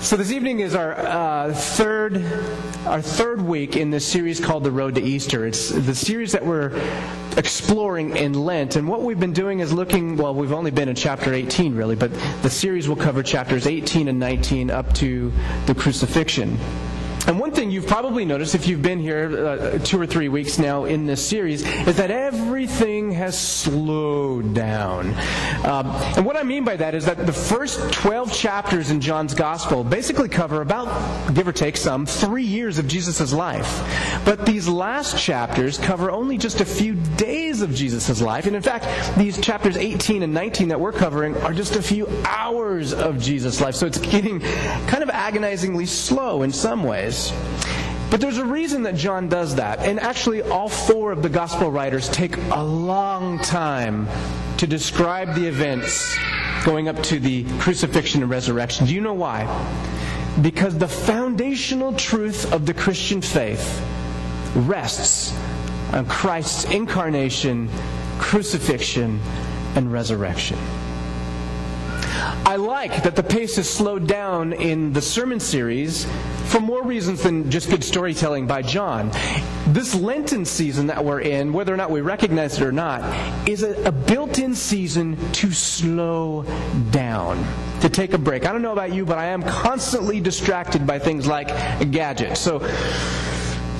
So this evening is our uh, third, our third week in this series called "The Road to Easter." It's the series that we're exploring in Lent, and what we've been doing is looking. Well, we've only been in chapter 18, really, but the series will cover chapters 18 and 19 up to the crucifixion. And one thing you've probably noticed if you've been here uh, two or three weeks now in this series is that everything has slowed down. Um, and what I mean by that is that the first 12 chapters in John's Gospel basically cover about, give or take some, three years of Jesus' life. But these last chapters cover only just a few days of Jesus' life. And in fact, these chapters 18 and 19 that we're covering are just a few hours of Jesus' life. So it's getting kind of agonizingly slow in some ways. But there's a reason that John does that. And actually, all four of the gospel writers take a long time to describe the events going up to the crucifixion and resurrection. Do you know why? Because the foundational truth of the Christian faith rests on Christ's incarnation, crucifixion, and resurrection. I like that the pace is slowed down in the sermon series for more reasons than just good storytelling by John. This Lenten season that we're in, whether or not we recognize it or not, is a, a built in season to slow down, to take a break. I don't know about you, but I am constantly distracted by things like gadgets. So,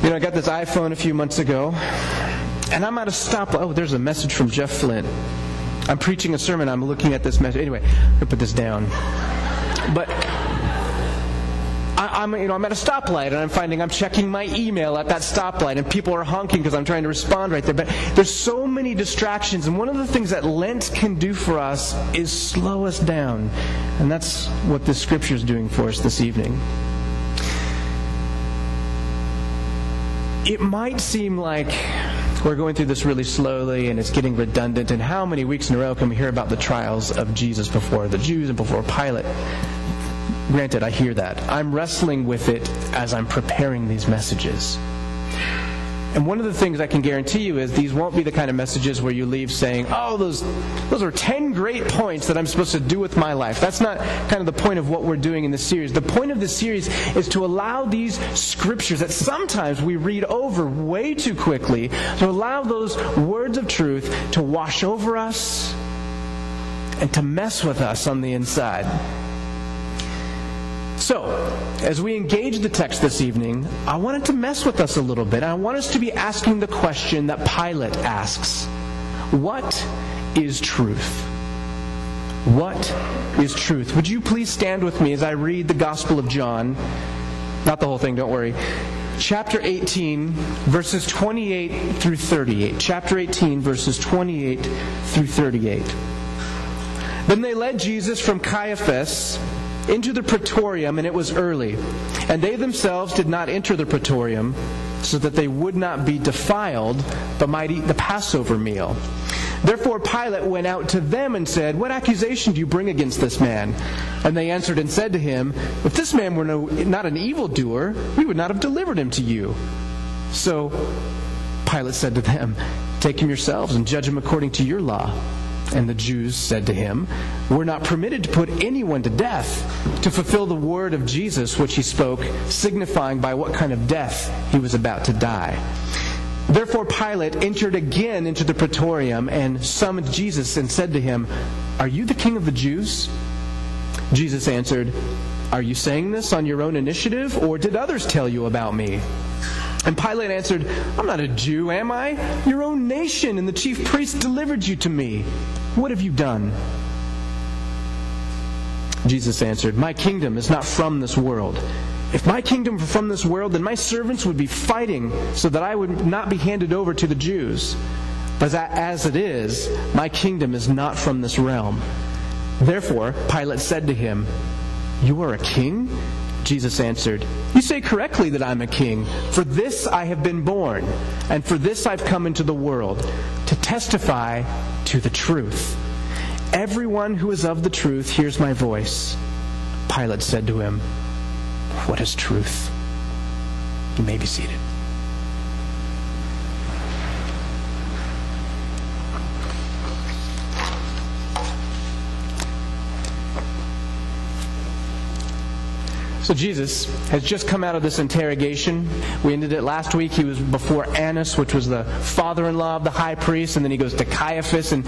you know, I got this iPhone a few months ago, and I'm at a stop. Oh, there's a message from Jeff Flint. I'm preaching a sermon. I'm looking at this message. Anyway, to put this down. But I, am you know, I'm at a stoplight and I'm finding I'm checking my email at that stoplight and people are honking because I'm trying to respond right there. But there's so many distractions. And one of the things that Lent can do for us is slow us down. And that's what this scripture is doing for us this evening. It might seem like we're going through this really slowly and it's getting redundant. And how many weeks in a row can we hear about the trials of Jesus before the Jews and before Pilate? Granted, I hear that. I'm wrestling with it as I'm preparing these messages. And one of the things I can guarantee you is these won't be the kind of messages where you leave saying, oh, those, those are 10 great points that I'm supposed to do with my life. That's not kind of the point of what we're doing in this series. The point of this series is to allow these scriptures that sometimes we read over way too quickly, to allow those words of truth to wash over us and to mess with us on the inside. So, as we engage the text this evening, I wanted to mess with us a little bit. I want us to be asking the question that Pilate asks What is truth? What is truth? Would you please stand with me as I read the Gospel of John? Not the whole thing, don't worry. Chapter 18, verses 28 through 38. Chapter 18, verses 28 through 38. Then they led Jesus from Caiaphas into the praetorium, and it was early. And they themselves did not enter the praetorium, so that they would not be defiled, but might eat the Passover meal. Therefore Pilate went out to them and said, What accusation do you bring against this man? And they answered and said to him, If this man were no, not an evildoer, we would not have delivered him to you. So Pilate said to them, Take him yourselves and judge him according to your law. And the Jews said to him, We're not permitted to put anyone to death to fulfill the word of Jesus which he spoke, signifying by what kind of death he was about to die. Therefore Pilate entered again into the praetorium and summoned Jesus and said to him, Are you the king of the Jews? Jesus answered, Are you saying this on your own initiative, or did others tell you about me? And Pilate answered, I'm not a Jew, am I? Your own nation and the chief priests delivered you to me. What have you done? Jesus answered, My kingdom is not from this world. If my kingdom were from this world, then my servants would be fighting so that I would not be handed over to the Jews. But as it is, my kingdom is not from this realm. Therefore, Pilate said to him, You are a king? Jesus answered, You say correctly that I'm a king. For this I have been born, and for this I've come into the world, to testify to the truth. Everyone who is of the truth hears my voice. Pilate said to him, What is truth? You may be seated. So Jesus has just come out of this interrogation. We ended it last week. He was before Annas, which was the father-in-law of the high priest, and then he goes to Caiaphas. And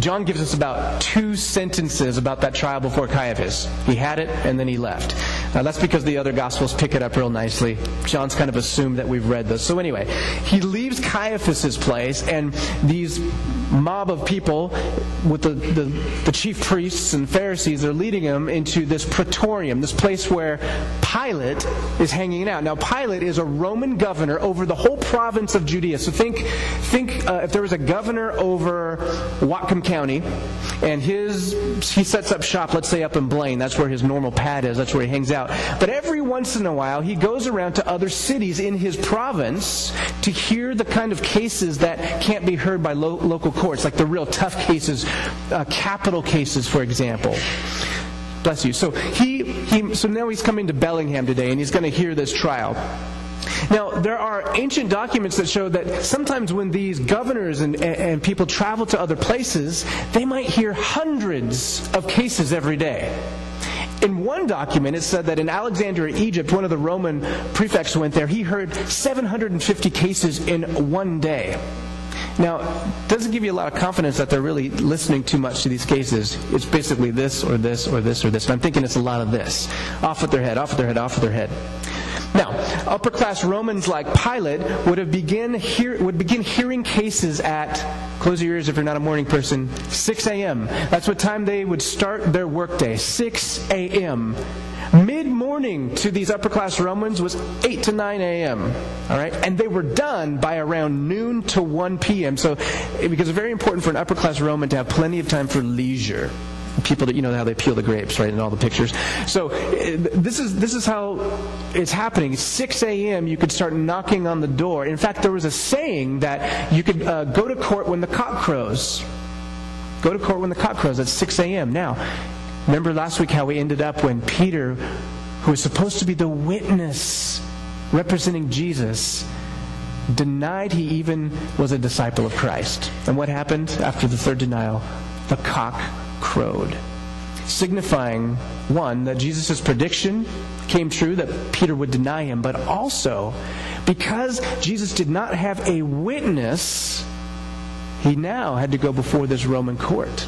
John gives us about two sentences about that trial before Caiaphas. He had it, and then he left. Now, that's because the other Gospels pick it up real nicely. John's kind of assumed that we've read this. So anyway, he leaves Caiaphas's place, and these mob of people with the, the, the chief priests and Pharisees are leading him into this praetorium, this place where Pilate is hanging out. Now, Pilate is a Roman governor over the whole province of Judea. So think, think uh, if there was a governor over Whatcom County, and his he sets up shop, let's say up in Blaine. That's where his normal pad is. That's where he hangs out. But every once in a while, he goes around to other cities in his province to hear the kind of cases that can't be heard by lo- local courts, like the real tough cases, uh, capital cases, for example. Bless you. So he, he so now he's coming to Bellingham today, and he's going to hear this trial. Now, there are ancient documents that show that sometimes when these governors and, and, people travel to other places, they might hear hundreds of cases every day. In one document, it said that in Alexandria, Egypt, one of the Roman prefects went there. He heard 750 cases in one day. Now, it doesn't give you a lot of confidence that they're really listening too much to these cases. It's basically this or this or this or this. And I'm thinking it's a lot of this. Off with their head, off with their head, off with their head. Now, upper class Romans like Pilate would have begin hear, would begin hearing cases at close your ears if you're not a morning person 6 a.m. That's what time they would start their workday 6 a.m. Mid morning to these upper class Romans was 8 to 9 a.m. All right, and they were done by around noon to 1 p.m. So, because it's very important for an upper class Roman to have plenty of time for leisure people that you know how they peel the grapes, right, in all the pictures. So this is this is how it's happening. 6 a.m. You could start knocking on the door. In fact, there was a saying that you could uh, go to court when the cock crows. Go to court when the cock crows at 6 a.m. Now, remember last week how we ended up when Peter, who was supposed to be the witness representing Jesus, denied he even was a disciple of Christ. And what happened after the third denial? The cock crowed, signifying, one, that Jesus' prediction came true, that Peter would deny him, but also because Jesus did not have a witness, he now had to go before this Roman court.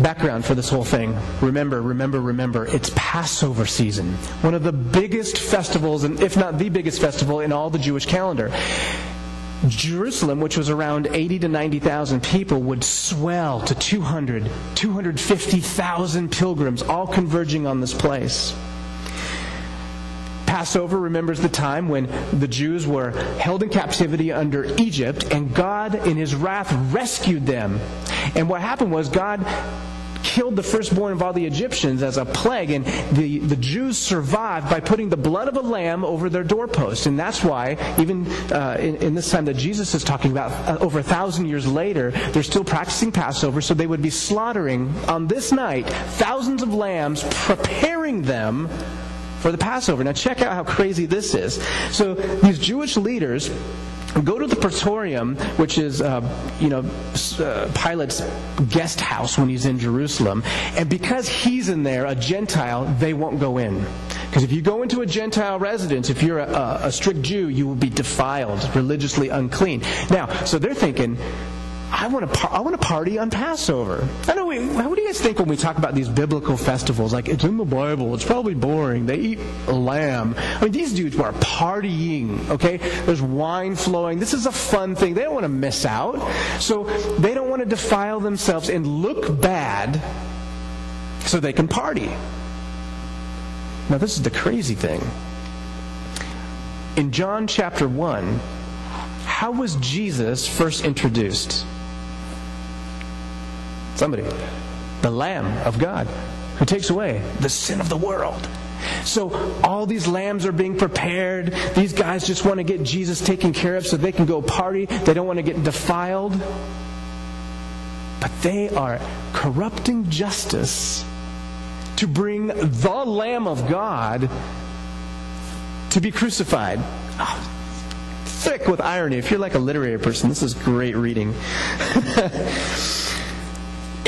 background for this whole thing. Remember, remember, remember, it's Passover season. One of the biggest festivals, and if not the biggest festival in all the Jewish calendar. Jerusalem, which was around 80 to 90,000 people, would swell to 200, 250,000 pilgrims, all converging on this place. Passover remembers the time when the Jews were held in captivity under Egypt, and God, in his wrath, rescued them. And what happened was God killed the firstborn of all the Egyptians as a plague, and the, the Jews survived by putting the blood of a lamb over their doorposts. And that's why, even uh, in, in, this time that Jesus is talking about, uh, over a thousand years later, they're still practicing Passover, so they would be slaughtering on this night thousands of lambs, preparing them for the Passover. Now, check out how crazy this is. So, these Jewish leaders go to the praetorium, which is, uh, you know, uh, Pilate's guest house when he's in Jerusalem, and because he's in there, a Gentile, they won't go in. Because if you go into a Gentile residence, if you're a, a strict Jew, you will be defiled, religiously unclean. Now, so they're thinking, I want to I want to party on Passover. I know. What do you guys think when we talk about these biblical festivals? Like it's in the Bible. It's probably boring. They eat lamb. I mean, these dudes were partying. Okay, there's wine flowing. This is a fun thing. They don't want to miss out. So they don't want to defile themselves and look bad, so they can party. Now this is the crazy thing. In John chapter one, how was Jesus first introduced? Somebody. The Lamb of God who takes away the sin of the world. So all these lambs are being prepared. These guys just want to get Jesus taken care of so they can go party. They don't want to get defiled. But they are corrupting justice to bring the Lamb of God to be crucified. Oh, thick with irony. If you're like a literary person, this is great reading.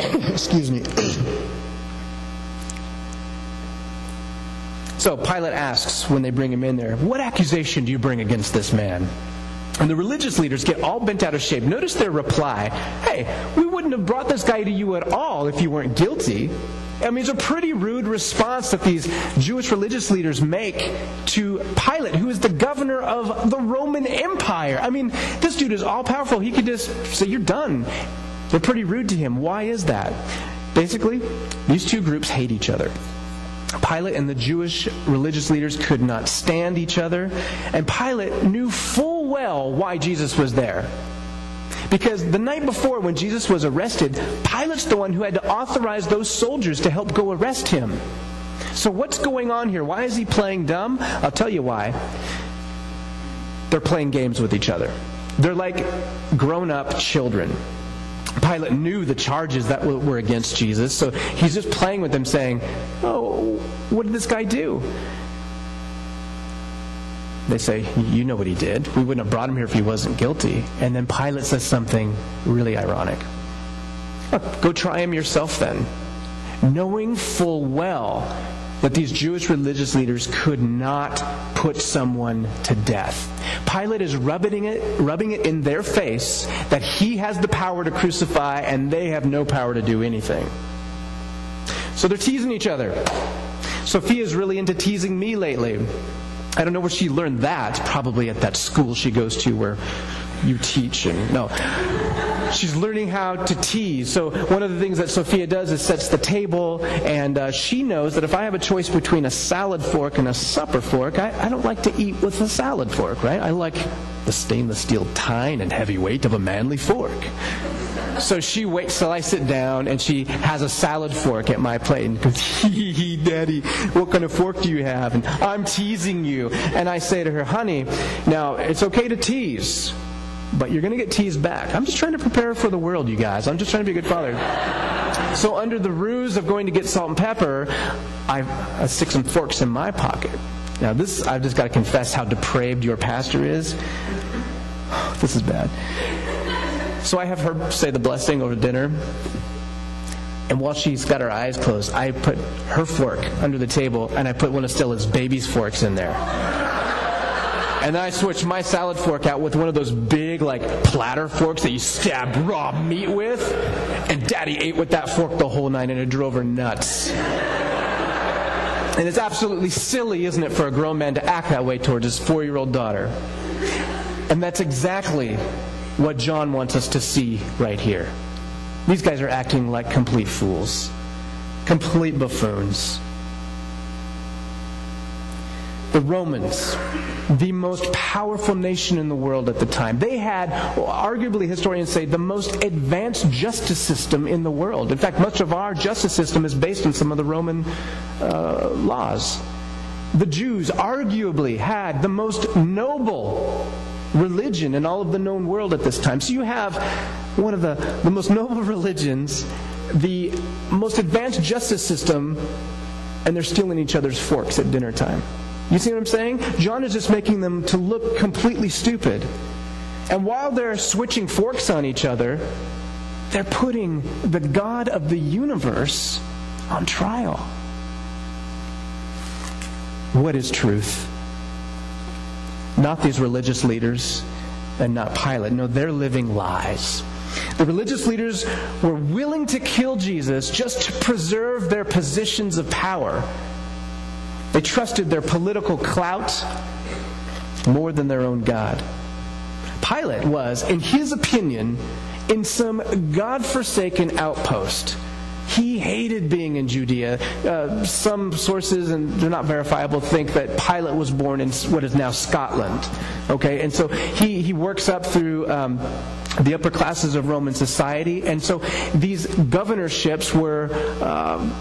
Excuse me. so Pilate asks when they bring him in there, What accusation do you bring against this man? And the religious leaders get all bent out of shape. Notice their reply Hey, we wouldn't have brought this guy to you at all if you weren't guilty. I mean, it's a pretty rude response that these Jewish religious leaders make to Pilate, who is the governor of the Roman Empire. I mean, this dude is all powerful. He could just say, You're done. They're pretty rude to him. Why is that? Basically, these two groups hate each other. Pilate and the Jewish religious leaders could not stand each other, and Pilate knew full well why Jesus was there. Because the night before, when Jesus was arrested, Pilate's the one who had to authorize those soldiers to help go arrest him. So, what's going on here? Why is he playing dumb? I'll tell you why. They're playing games with each other. They're like grown up children. Pilate knew the charges that were against Jesus, so he's just playing with them, saying, Oh, what did this guy do? They say, You know what he did. We wouldn't have brought him here if he wasn't guilty. And then Pilate says something really ironic. Go try him yourself then. Knowing full well that these Jewish religious leaders could not put someone to death. Pilate is rubbing it, rubbing it in their face that he has the power to crucify and they have no power to do anything. So they're teasing each other. Sophia's really into teasing me lately. I don't know where she learned that. Probably at that school she goes to where you teach and no she's learning how to tease. So one of the things that Sophia does is sets the table, and uh, she knows that if I have a choice between a salad fork and a supper fork, I, I don't like to eat with a salad fork, right? I like the stainless steel tine and heavy weight of a manly fork. So she waits till I sit down and she has a salad fork at my plate and goes, hee hee, daddy, what kind of fork do you have? And I'm teasing you. And I say to her, honey, now it's okay to tease but you're going to get teased back. I'm just trying to prepare for the world, you guys. I'm just trying to be a good father. So, under the ruse of going to get salt and pepper, I, I stick some forks in my pocket. Now, this, I've just got to confess how depraved your pastor is. This is bad. So, I have her say the blessing over dinner. And while she's got her eyes closed, I put her fork under the table and I put one of Stella's baby's forks in there. And then I switched my salad fork out with one of those big, like, platter forks that you stab raw meat with. And Daddy ate with that fork the whole night, and it drove her nuts. And it's absolutely silly, isn't it, for a grown man to act that way towards his four year old daughter? And that's exactly what John wants us to see right here. These guys are acting like complete fools, complete buffoons the Romans, the most powerful nation in the world at the time. They had, arguably, historians say, the most advanced justice system in the world. In fact, much of our justice system is based on some of the Roman uh, laws. The Jews, arguably, had the most noble religion in all of the known world at this time. So you have one of the, the most noble religions, the most advanced justice system, and they're stealing each other's forks at dinner time. You see what I'm saying? John is just making them to look completely stupid. And while they're switching forks on each other, they're putting the God of the universe on trial. What is truth? Not these religious leaders and not Pilate. No, they're living lies. The religious leaders were willing to kill Jesus just to preserve their positions of power they trusted their political clout more than their own God. Pilate was, in his opinion, in some God forsaken outpost. He hated being in Judea. Uh, some sources, and they're not verifiable, think that Pilate was born in what is now Scotland. Okay, and so he, he works up through. Um, the upper classes of Roman society. And so these governorships were um,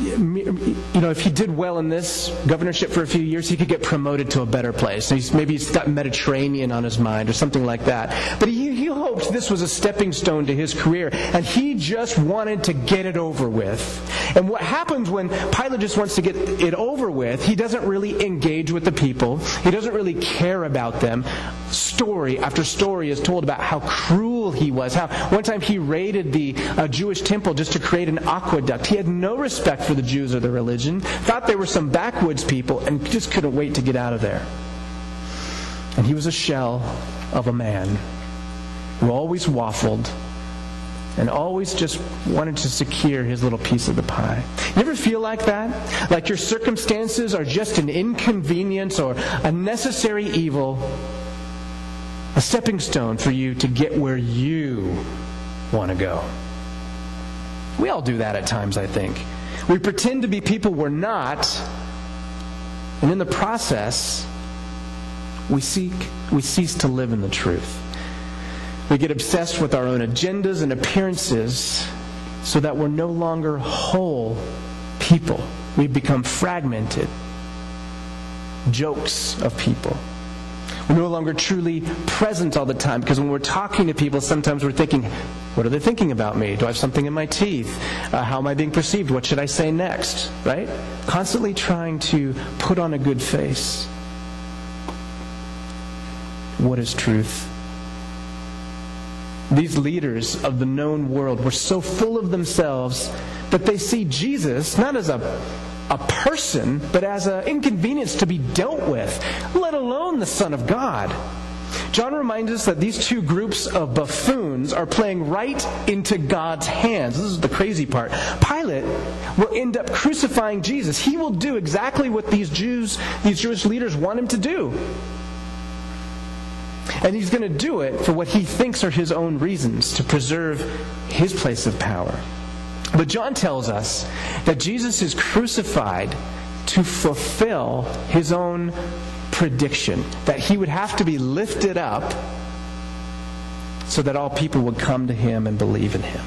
you know, if he did well in this governorship for a few years, he could get promoted to a better place. He's, maybe he's got Mediterranean on his mind or something like that. But he, he hoped this was a stepping stone to his career, and he just wanted to get it over with. And what happens when Pilate just wants to get it over with, he doesn't really engage with the people, he doesn't really care about them. Story after story is told about how cruel he was, how one time he raided the uh, Jewish temple just to create an aqueduct. He had no respect for the Jews or their religion, thought they were some backwoods people, and just couldn't wait to get out of there. And he was a shell of a man who always waffled and always just wanted to secure his little piece of the pie. You ever feel like that? Like your circumstances are just an inconvenience or a necessary evil, a stepping stone for you to get where you want to go. We all do that at times, I think. We pretend to be people we're not, and in the process, we seek we cease to live in the truth. We get obsessed with our own agendas and appearances so that we're no longer whole people. We become fragmented jokes of people. We're no longer truly present all the time because when we're talking to people, sometimes we're thinking, what are they thinking about me? Do I have something in my teeth? Uh, how am I being perceived? What should I say next? Right? Constantly trying to put on a good face. What is truth? These leaders of the known world were so full of themselves that they see Jesus not as a, a person, but as an inconvenience to be dealt with, let alone the Son of God. John reminds us that these two groups of buffoons are playing right into God's hands. This is the crazy part. Pilate will end up crucifying Jesus. He will do exactly what these Jews, these Jewish leaders want him to do. And he's going to do it for what he thinks are his own reasons to preserve his place of power. But John tells us that Jesus is crucified to fulfill his own prediction, that he would have to be lifted up so that all people would come to him and believe in him.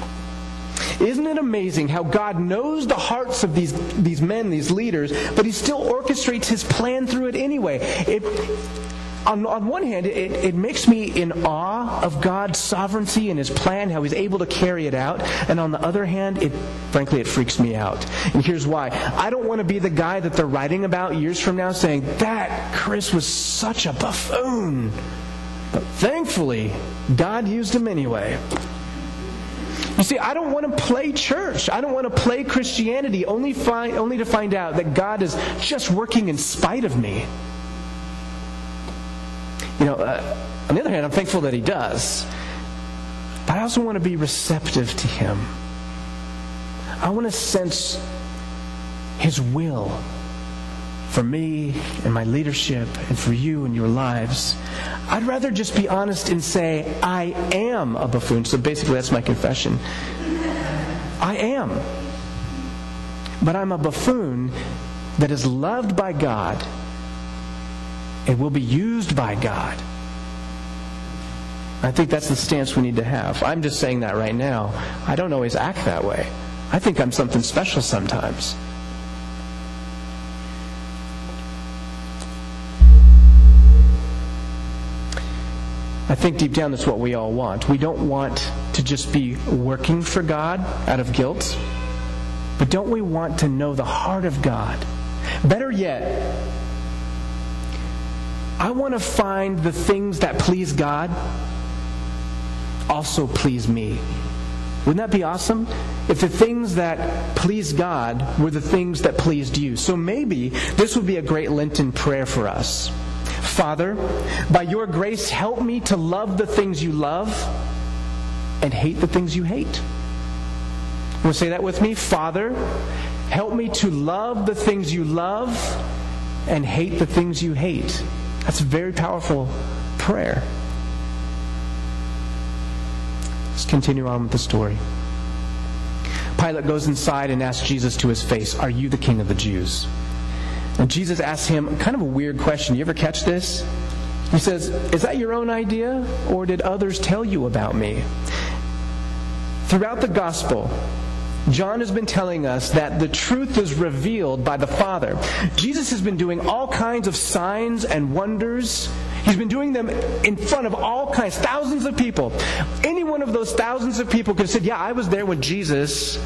Isn't it amazing how God knows the hearts of these, these men, these leaders, but he still orchestrates his plan through it anyway? It, on, on one hand, it, it makes me in awe of God's sovereignty and His plan, how He's able to carry it out. And on the other hand, it frankly, it freaks me out. And here's why. I don't want to be the guy that they're writing about years from now saying, that Chris was such a buffoon. But thankfully, God used him anyway. You see, I don't want to play church. I don't want to play Christianity only, find, only to find out that God is just working in spite of me you know, uh, on the other hand, I'm thankful that he does. But I also want to be receptive to him. I want to sense his will for me and my leadership and for you and your lives. I'd rather just be honest and say, I am a buffoon. So basically, that's my confession. I am. But I'm a buffoon that is loved by God it will be used by God. I think that's the stance we need to have. I'm just saying that right now. I don't always act that way. I think I'm something special sometimes. I think deep down that's what we all want. We don't want to just be working for God out of guilt, but don't we want to know the heart of God? Better yet, I want to find the things that please God also please me. Wouldn't that be awesome? If the things that please God were the things that pleased you. So maybe this would be a great Lenten prayer for us. Father, by your grace, help me to love the things you love and hate the things you hate. Want to say that with me? Father, help me to love the things you love and hate the things you hate. That's a very powerful prayer. Let's continue on with the story. Pilate goes inside and asks Jesus to his face, Are you the king of the Jews? And Jesus asks him kind of a weird question. You ever catch this? He says, Is that your own idea, or did others tell you about me? Throughout the gospel, John has been telling us that the truth is revealed by the Father. Jesus has been doing all kinds of signs and wonders. He's been doing them in front of all kinds, thousands of people. Any one of those thousands of people could have said, Yeah, I was there when Jesus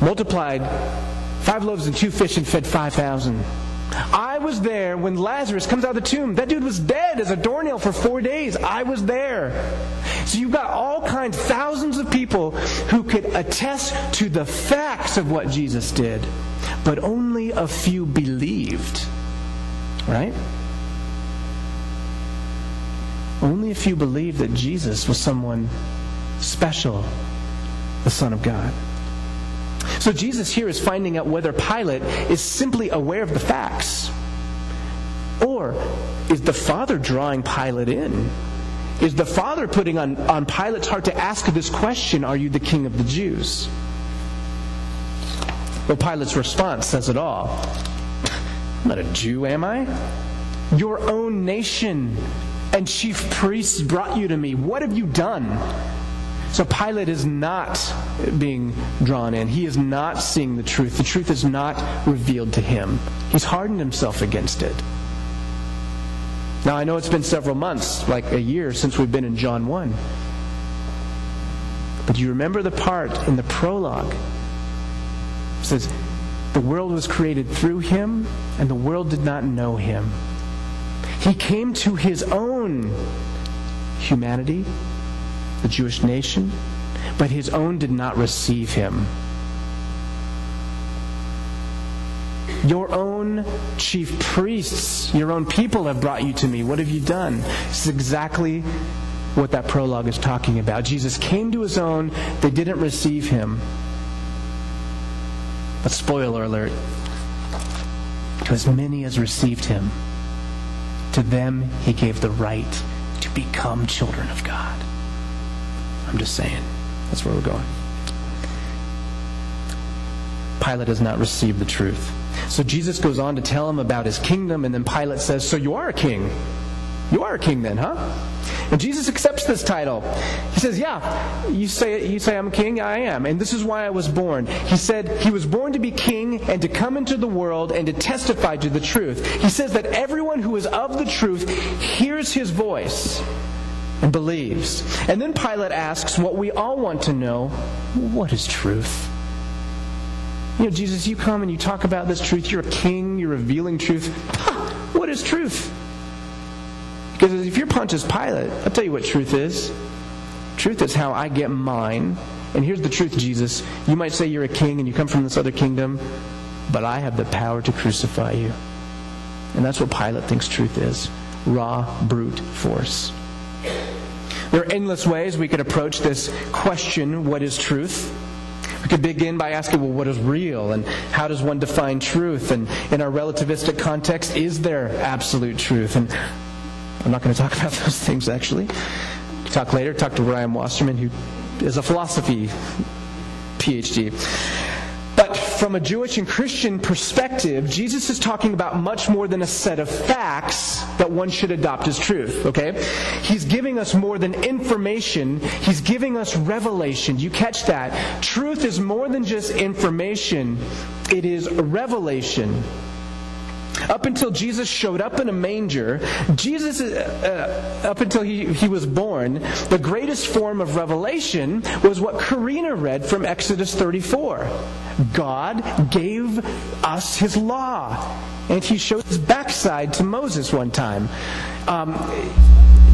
multiplied five loaves and two fish and fed 5,000. I was there when Lazarus comes out of the tomb. That dude was dead as a doornail for four days. I was there. So you've got all kinds, thousands of people who could attest to the facts of what Jesus did, but only a few believed. Right? Only a few believed that Jesus was someone special, the Son of God. So Jesus here is finding out whether Pilate is simply aware of the facts. Or is the Father drawing Pilate in? Is the Father putting on, on Pilate's heart to ask this question Are you the King of the Jews? Well, Pilate's response says it all. I'm not a Jew, am I? Your own nation and chief priests brought you to me. What have you done? So Pilate is not being drawn in. He is not seeing the truth. The truth is not revealed to him. He's hardened himself against it. Now, I know it's been several months, like a year, since we've been in John 1. But do you remember the part in the prologue? It says, The world was created through him, and the world did not know him. He came to his own humanity the Jewish nation, but his own did not receive him. Your own chief priests, your own people have brought you to me. What have you done? This is exactly what that prologue is talking about. Jesus came to his own, they didn't receive him. But spoiler alert, to as many as received him, to them he gave the right to become children of God. I'm just saying. That's where we're going. Pilate has not received the truth. So Jesus goes on to tell him about his kingdom, and then Pilate says, So you are a king. You are a king then, huh? And Jesus accepts this title. He says, Yeah, you say, you say I'm a king? I am. And this is why I was born. He said he was born to be king and to come into the world and to testify to the truth. He says that everyone who is of the truth hears his voice and believes. And then Pilate asks what we all want to know what is truth? You know, Jesus, you come and you talk about this truth. You're a king, you're revealing truth. what is truth? Because if you're Pontius Pilate, I'll tell you what truth is. Truth is how I get mine. And here's the truth, Jesus. You might say you're a king and you come from this other kingdom, but I have the power to crucify you. And that's what Pilate thinks truth is raw, brute force. There are endless ways we could approach this question what is truth? We could begin by asking, well, what is real? And how does one define truth? And in our relativistic context, is there absolute truth? And I'm not going to talk about those things, actually. Talk later. Talk to Ryan Wasserman, who is a philosophy PhD. From a Jewish and Christian perspective, Jesus is talking about much more than a set of facts that one should adopt as truth, okay? He's giving us more than information, he's giving us revelation. You catch that? Truth is more than just information, it is revelation. Up until Jesus showed up in a manger, Jesus, uh, uh, up until he, he was born, the greatest form of revelation was what Karina read from Exodus 34. God gave us his law, and he showed his backside to Moses one time. Um,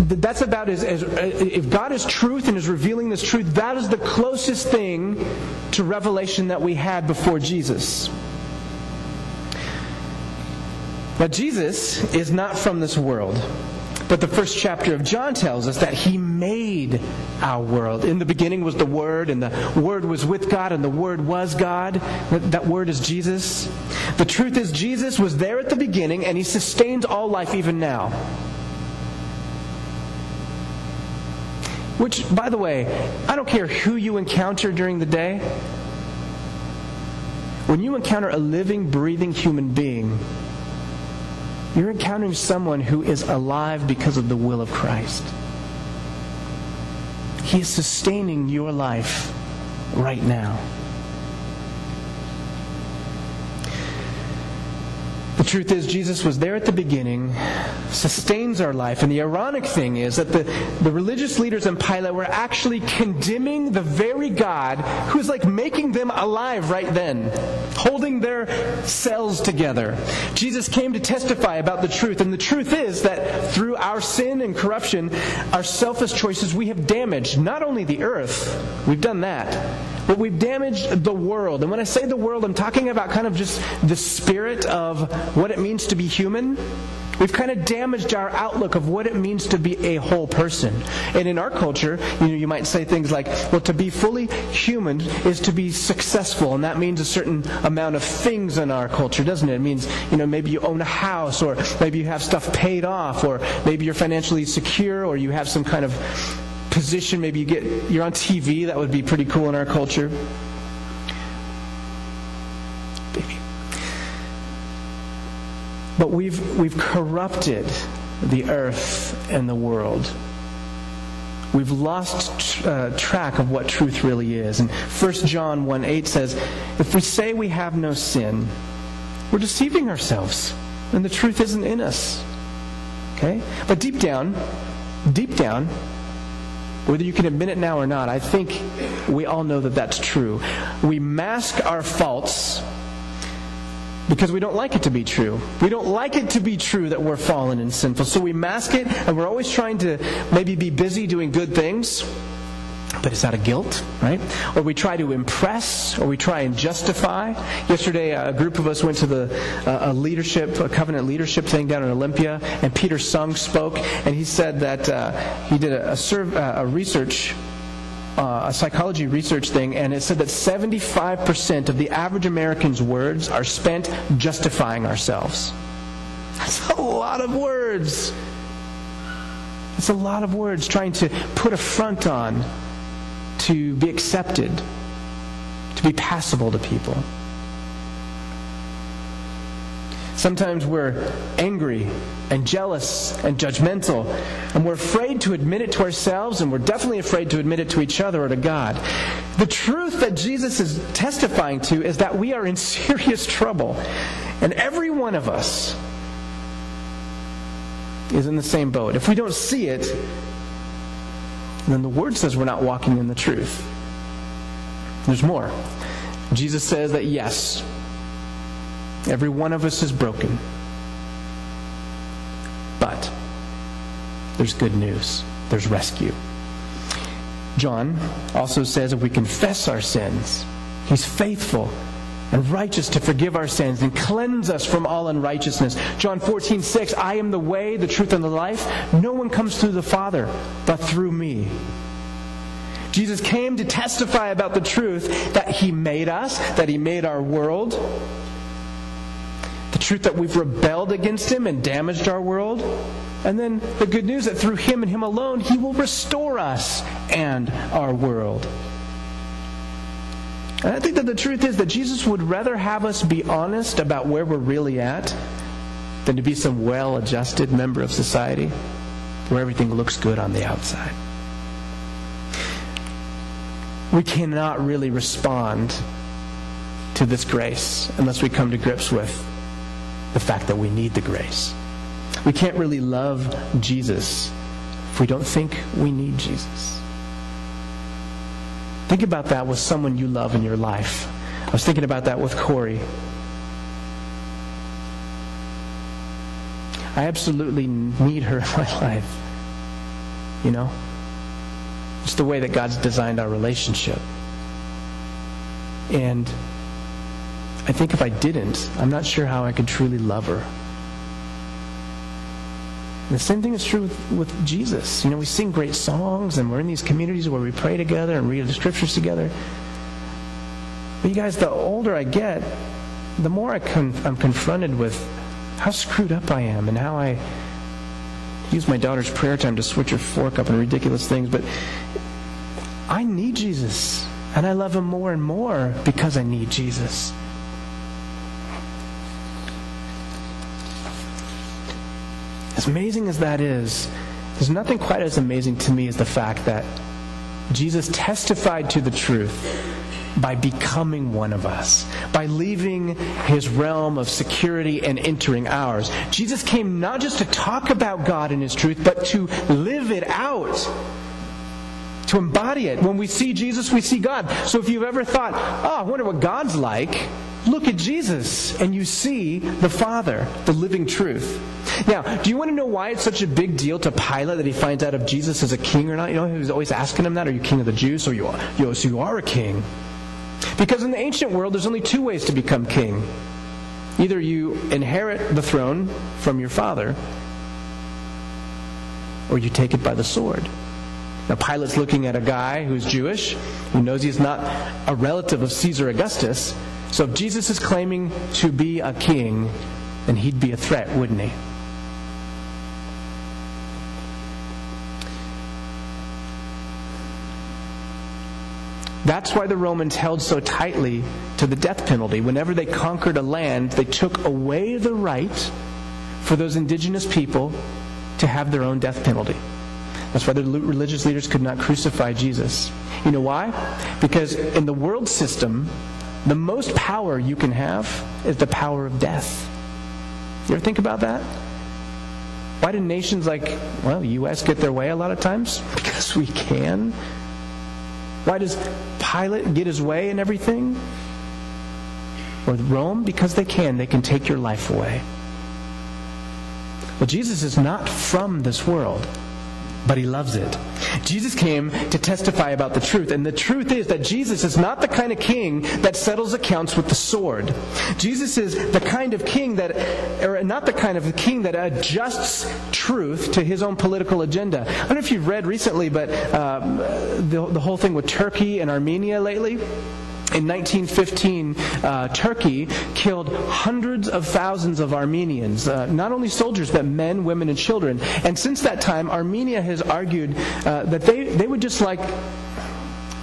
that's about as, as, if God is truth and is revealing this truth, that is the closest thing to revelation that we had before Jesus. Now, Jesus is not from this world. But the first chapter of John tells us that he made our world. In the beginning was the Word, and the Word was with God, and the Word was God. That Word is Jesus. The truth is, Jesus was there at the beginning, and he sustains all life even now. Which, by the way, I don't care who you encounter during the day. When you encounter a living, breathing human being, you're encountering someone who is alive because of the will of Christ. He is sustaining your life right now. The truth is, Jesus was there at the beginning, sustains our life. And the ironic thing is that the, the religious leaders in Pilate were actually condemning the very God who's like making them alive right then, holding their cells together. Jesus came to testify about the truth. And the truth is that through our sin and corruption, our selfish choices, we have damaged not only the earth, we've done that, but we've damaged the world. And when I say the world, I'm talking about kind of just the spirit of what it means to be human. We've kind of damaged our outlook of what it means to be a whole person. And in our culture, you know, you might say things like, well, to be fully human is to be successful, and that means a certain amount of things in our culture, doesn't it? It means, you know, maybe you own a house, or maybe you have stuff paid off, or maybe you're financially secure, or you have some kind of position. Maybe you get you're on TV. That would be pretty cool in our culture. But we've we've corrupted the earth and the world. We've lost uh, track of what truth really is. And 1 John 1 8 says, If we say we have no sin, we're deceiving ourselves, and the truth isn't in us. Okay? But deep down, deep down, whether you can admit it now or not, I think we all know that that's true. We mask our faults because we don't like it to be true. We don't like it to be true that we're fallen and sinful. So we mask it, and we're always trying to maybe be busy doing good things. But it's out of guilt, right? Or we try to impress, or we try and justify. Yesterday, a group of us went to the uh, a leadership, a covenant leadership thing down in Olympia, and Peter Sung spoke, and he said that uh, he did a, a, uh, a research uh, a psychology research thing, and it said that 75% of the average American's words are spent justifying ourselves. That's a lot of words. It's a lot of words trying to put a front on to be accepted, to be passable to people. Sometimes we're angry and jealous and judgmental, and we're afraid to admit it to ourselves, and we're definitely afraid to admit it to each other or to God. The truth that Jesus is testifying to is that we are in serious trouble, and every one of us is in the same boat. If we don't see it, then the Word says we're not walking in the truth. There's more. Jesus says that yes, every one of us is broken. But there's good news, there's rescue. John also says if we confess our sins, he's faithful and righteous to forgive our sins and cleanse us from all unrighteousness. John 14, 6, I am the way, the truth, and the life. No one comes through the Father but through me. Jesus came to testify about the truth that He made us, that He made our world, the truth that we've rebelled against Him and damaged our world, and then the good news that through Him and Him alone, He will restore us and our world. And I think that the truth is that Jesus would rather have us be honest about where we're really at than to be some well adjusted member of society where everything looks good on the outside. We cannot really respond to this grace unless we come to grips with the fact that we need the grace. We can't really love Jesus if we don't think we need Jesus. Think about that with someone you love in your life. I was thinking about that with Corey. I absolutely need her in my life. You know? It's the way that God's designed our relationship. And I think if I didn't, I'm not sure how I could truly love her. And the same thing is true with, with Jesus. You know, we sing great songs and we're in these communities where we pray together and read the scriptures together. But you guys, the older I get, the more I con- I'm confronted with how screwed up I am and how I use my daughter's prayer time to switch her fork up and ridiculous things. But I need Jesus. And I love him more and more because I need Jesus. As amazing as that is, there's nothing quite as amazing to me as the fact that Jesus testified to the truth by becoming one of us, by leaving his realm of security and entering ours. Jesus came not just to talk about God and his truth, but to live it out to embody it. When we see Jesus, we see God. So if you've ever thought, oh, I wonder what God's like, look at Jesus and you see the Father, the living truth. Now, do you want to know why it's such a big deal to Pilate that he finds out if Jesus is a king or not? You know, he was always asking him that, are you king of the Jews? So you are, you so you are a king. Because in the ancient world, there's only two ways to become king. Either you inherit the throne from your father, or you take it by the sword. Now, Pilate's looking at a guy who's Jewish, who knows he's not a relative of Caesar Augustus. So if Jesus is claiming to be a king, then he'd be a threat, wouldn't he? That's why the Romans held so tightly to the death penalty. Whenever they conquered a land, they took away the right for those indigenous people to have their own death penalty. That's why the religious leaders could not crucify Jesus. You know why? Because in the world system, the most power you can have is the power of death. You ever think about that? Why do nations like, well, U.S. get their way a lot of times? Because we can. Why does Pilate get his way and everything? Or Rome? Because they can. They can take your life away. Well, Jesus is not from this world but he loves it. Jesus came to testify about the truth, and the truth is that Jesus is not the kind of king that settles accounts with the sword. Jesus is the kind of king that, or not the kind of king that adjusts truth to his own political agenda. I don't know if you've read recently, but um, the, the whole thing with Turkey and Armenia lately. In 1915, uh, Turkey killed hundreds of thousands of Armenians, uh, not only soldiers, but men, women, and children. And since that time, Armenia has argued uh, that they, they would just like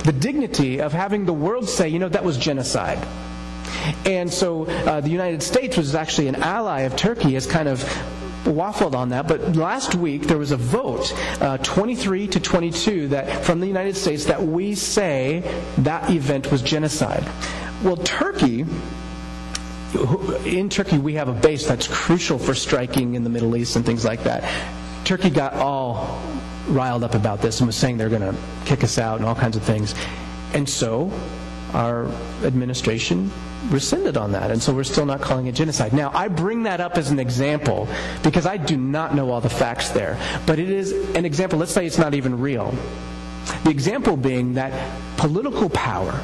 the dignity of having the world say, you know, that was genocide. And so uh, the United States was actually an ally of Turkey as kind of waffled on that, but last week there was a vote, uh, 23 to 22, that from the United States that we say that event was genocide. Well, Turkey in Turkey, we have a base that's crucial for striking in the Middle East and things like that. Turkey got all riled up about this and was saying they're going to kick us out and all kinds of things. And so our administration rescinded on that, and so we're still not calling it genocide. Now, I bring that up as an example because I do not know all the facts there, but it is an example. Let's say it's not even real. The example being that political power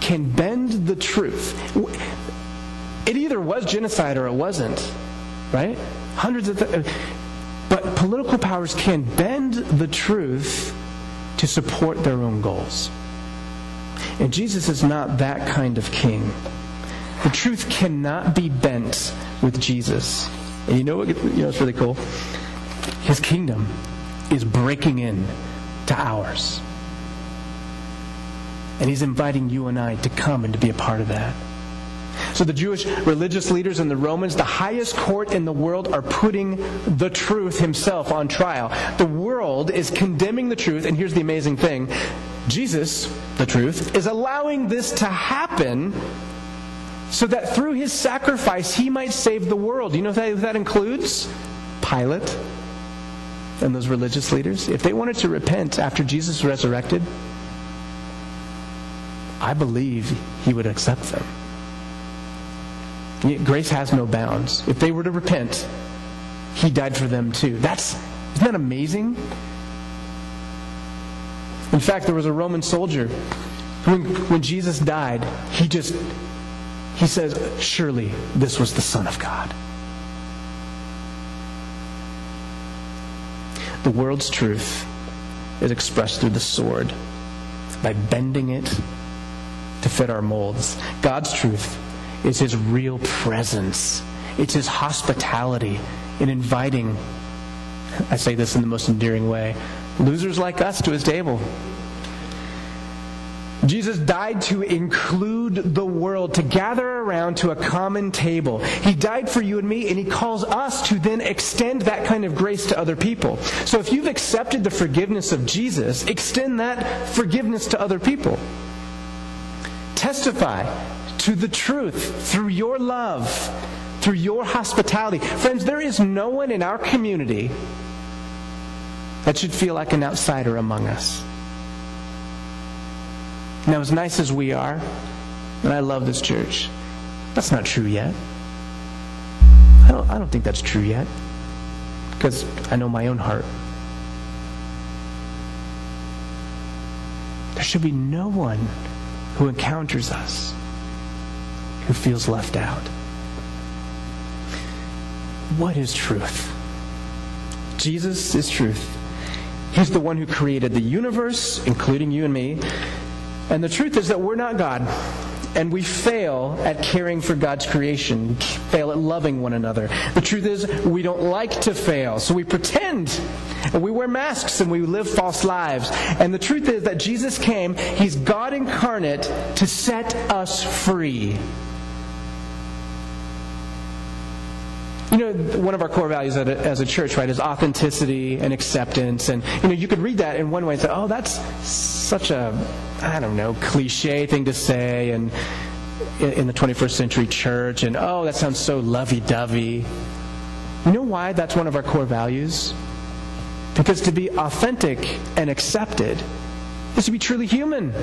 can bend the truth. It either was genocide or it wasn't, right? Hundreds of. Th- but political powers can bend the truth to support their own goals. And Jesus is not that kind of king. The truth cannot be bent with Jesus. And you know what? You know what's really cool? His kingdom is breaking in to ours. And he's inviting you and I to come and to be a part of that. So the Jewish religious leaders and the Romans, the highest court in the world, are putting the truth himself on trial. The world is condemning the truth, and here's the amazing thing Jesus, the truth, is allowing this to happen so that through his sacrifice he might save the world. You know that, that includes? Pilate and those religious leaders. If they wanted to repent after Jesus resurrected, I believe he would accept them. Grace has no bounds. If they were to repent, he died for them too. That's isn't that amazing? In fact, there was a Roman soldier when, when Jesus died, he just he says, Surely this was the Son of God. The world's truth is expressed through the sword by bending it to fit our molds. God's truth is his real presence. It's his hospitality in inviting, I say this in the most endearing way, losers like us to his table. Jesus died to include the world, to gather around to a common table. He died for you and me, and He calls us to then extend that kind of grace to other people. So if you've accepted the forgiveness of Jesus, extend that forgiveness to other people. testify to the truth through your love, through your hospitality. Friends, there is no one in our community that should feel like an outsider among us. Now, as nice as we are, and I love this church, that's not true yet. I don't, I don't think that's true yet because I know my own heart. There should be no one who encounters us who feels left out. What is truth? Jesus is truth. He's the one who created the universe, including you and me. And the truth is that we're not God. And we fail at caring for God's creation, we fail at loving one another. The truth is, we don't like to fail, so we pretend. And we wear masks and we live false lives. And the truth is that Jesus came, He's God incarnate to set us free. You know, one of our core values as a church, right, is authenticity and acceptance. And, you know, you could read that in one way and say, oh, that's such a, I don't know, cliche thing to say and in the 21st century church. And, oh, that sounds so lovey dovey. You know why that's one of our core values? Because to be authentic and accepted is to be truly human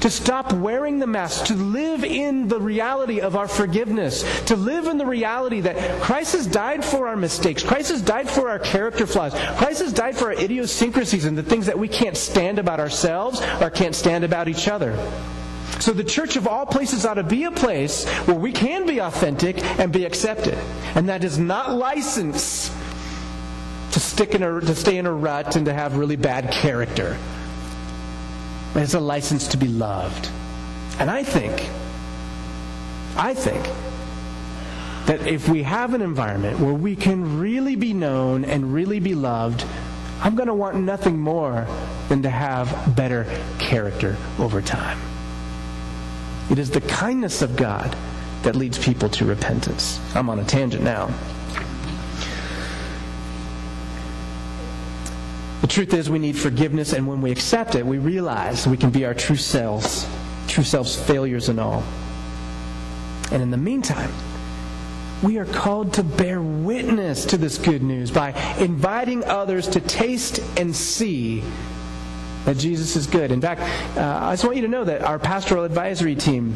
to stop wearing the mask, to live in the reality of our forgiveness, to live in the reality that Christ has died for our mistakes, Christ has died for our character flaws, Christ has died for our idiosyncrasies and the things that we can't stand about ourselves or can't stand about each other. So the church of all places ought to be a place where we can be authentic and be accepted. And that is not license to stick in a, to stay in a rut and to have really bad character. It's a license to be loved. And I think, I think that if we have an environment where we can really be known and really be loved, I'm going to want nothing more than to have better character over time. It is the kindness of God that leads people to repentance. I'm on a tangent now. The truth is, we need forgiveness, and when we accept it, we realize we can be our true selves, true selves, failures and all. And in the meantime, we are called to bear witness to this good news by inviting others to taste and see that Jesus is good. In fact, uh, I just want you to know that our pastoral advisory team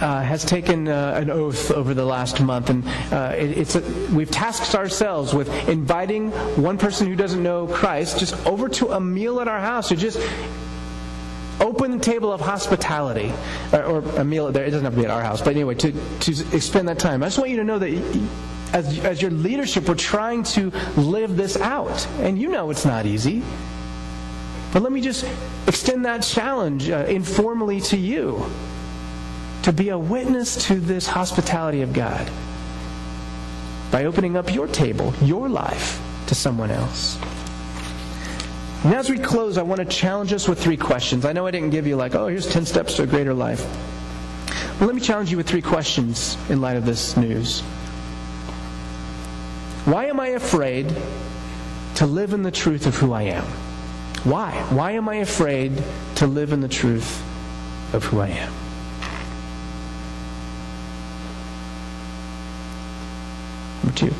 uh, has taken uh, an oath over the last month, and uh, it, it's a, we've tasked ourselves with inviting one person who doesn't know Christ just over to a meal at our house to just open the table of hospitality, or, or a meal there. It doesn't have to be at our house, but anyway, to to spend that time. I just want you to know that. As, as your leadership, we're trying to live this out. And you know it's not easy. But let me just extend that challenge uh, informally to you to be a witness to this hospitality of God by opening up your table, your life, to someone else. And as we close, I want to challenge us with three questions. I know I didn't give you, like, oh, here's 10 steps to a greater life. But let me challenge you with three questions in light of this news. Why am I afraid to live in the truth of who I am? Why? Why am I afraid to live in the truth of who I am? Two,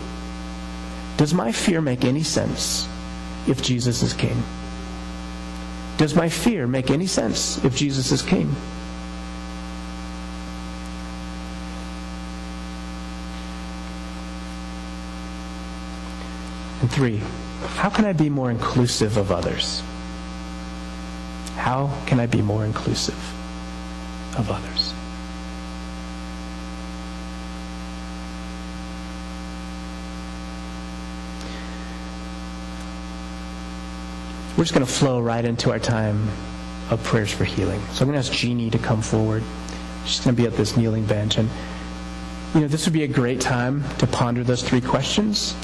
does my fear make any sense if Jesus is king? Does my fear make any sense if Jesus is king? And three, how can I be more inclusive of others? How can I be more inclusive of others? We're just going to flow right into our time of prayers for healing. So I'm going to ask Jeannie to come forward. She's going to be at this kneeling bench. And, you know, this would be a great time to ponder those three questions.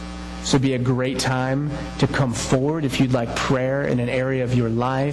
This would be a great time to come forward if you'd like prayer in an area of your life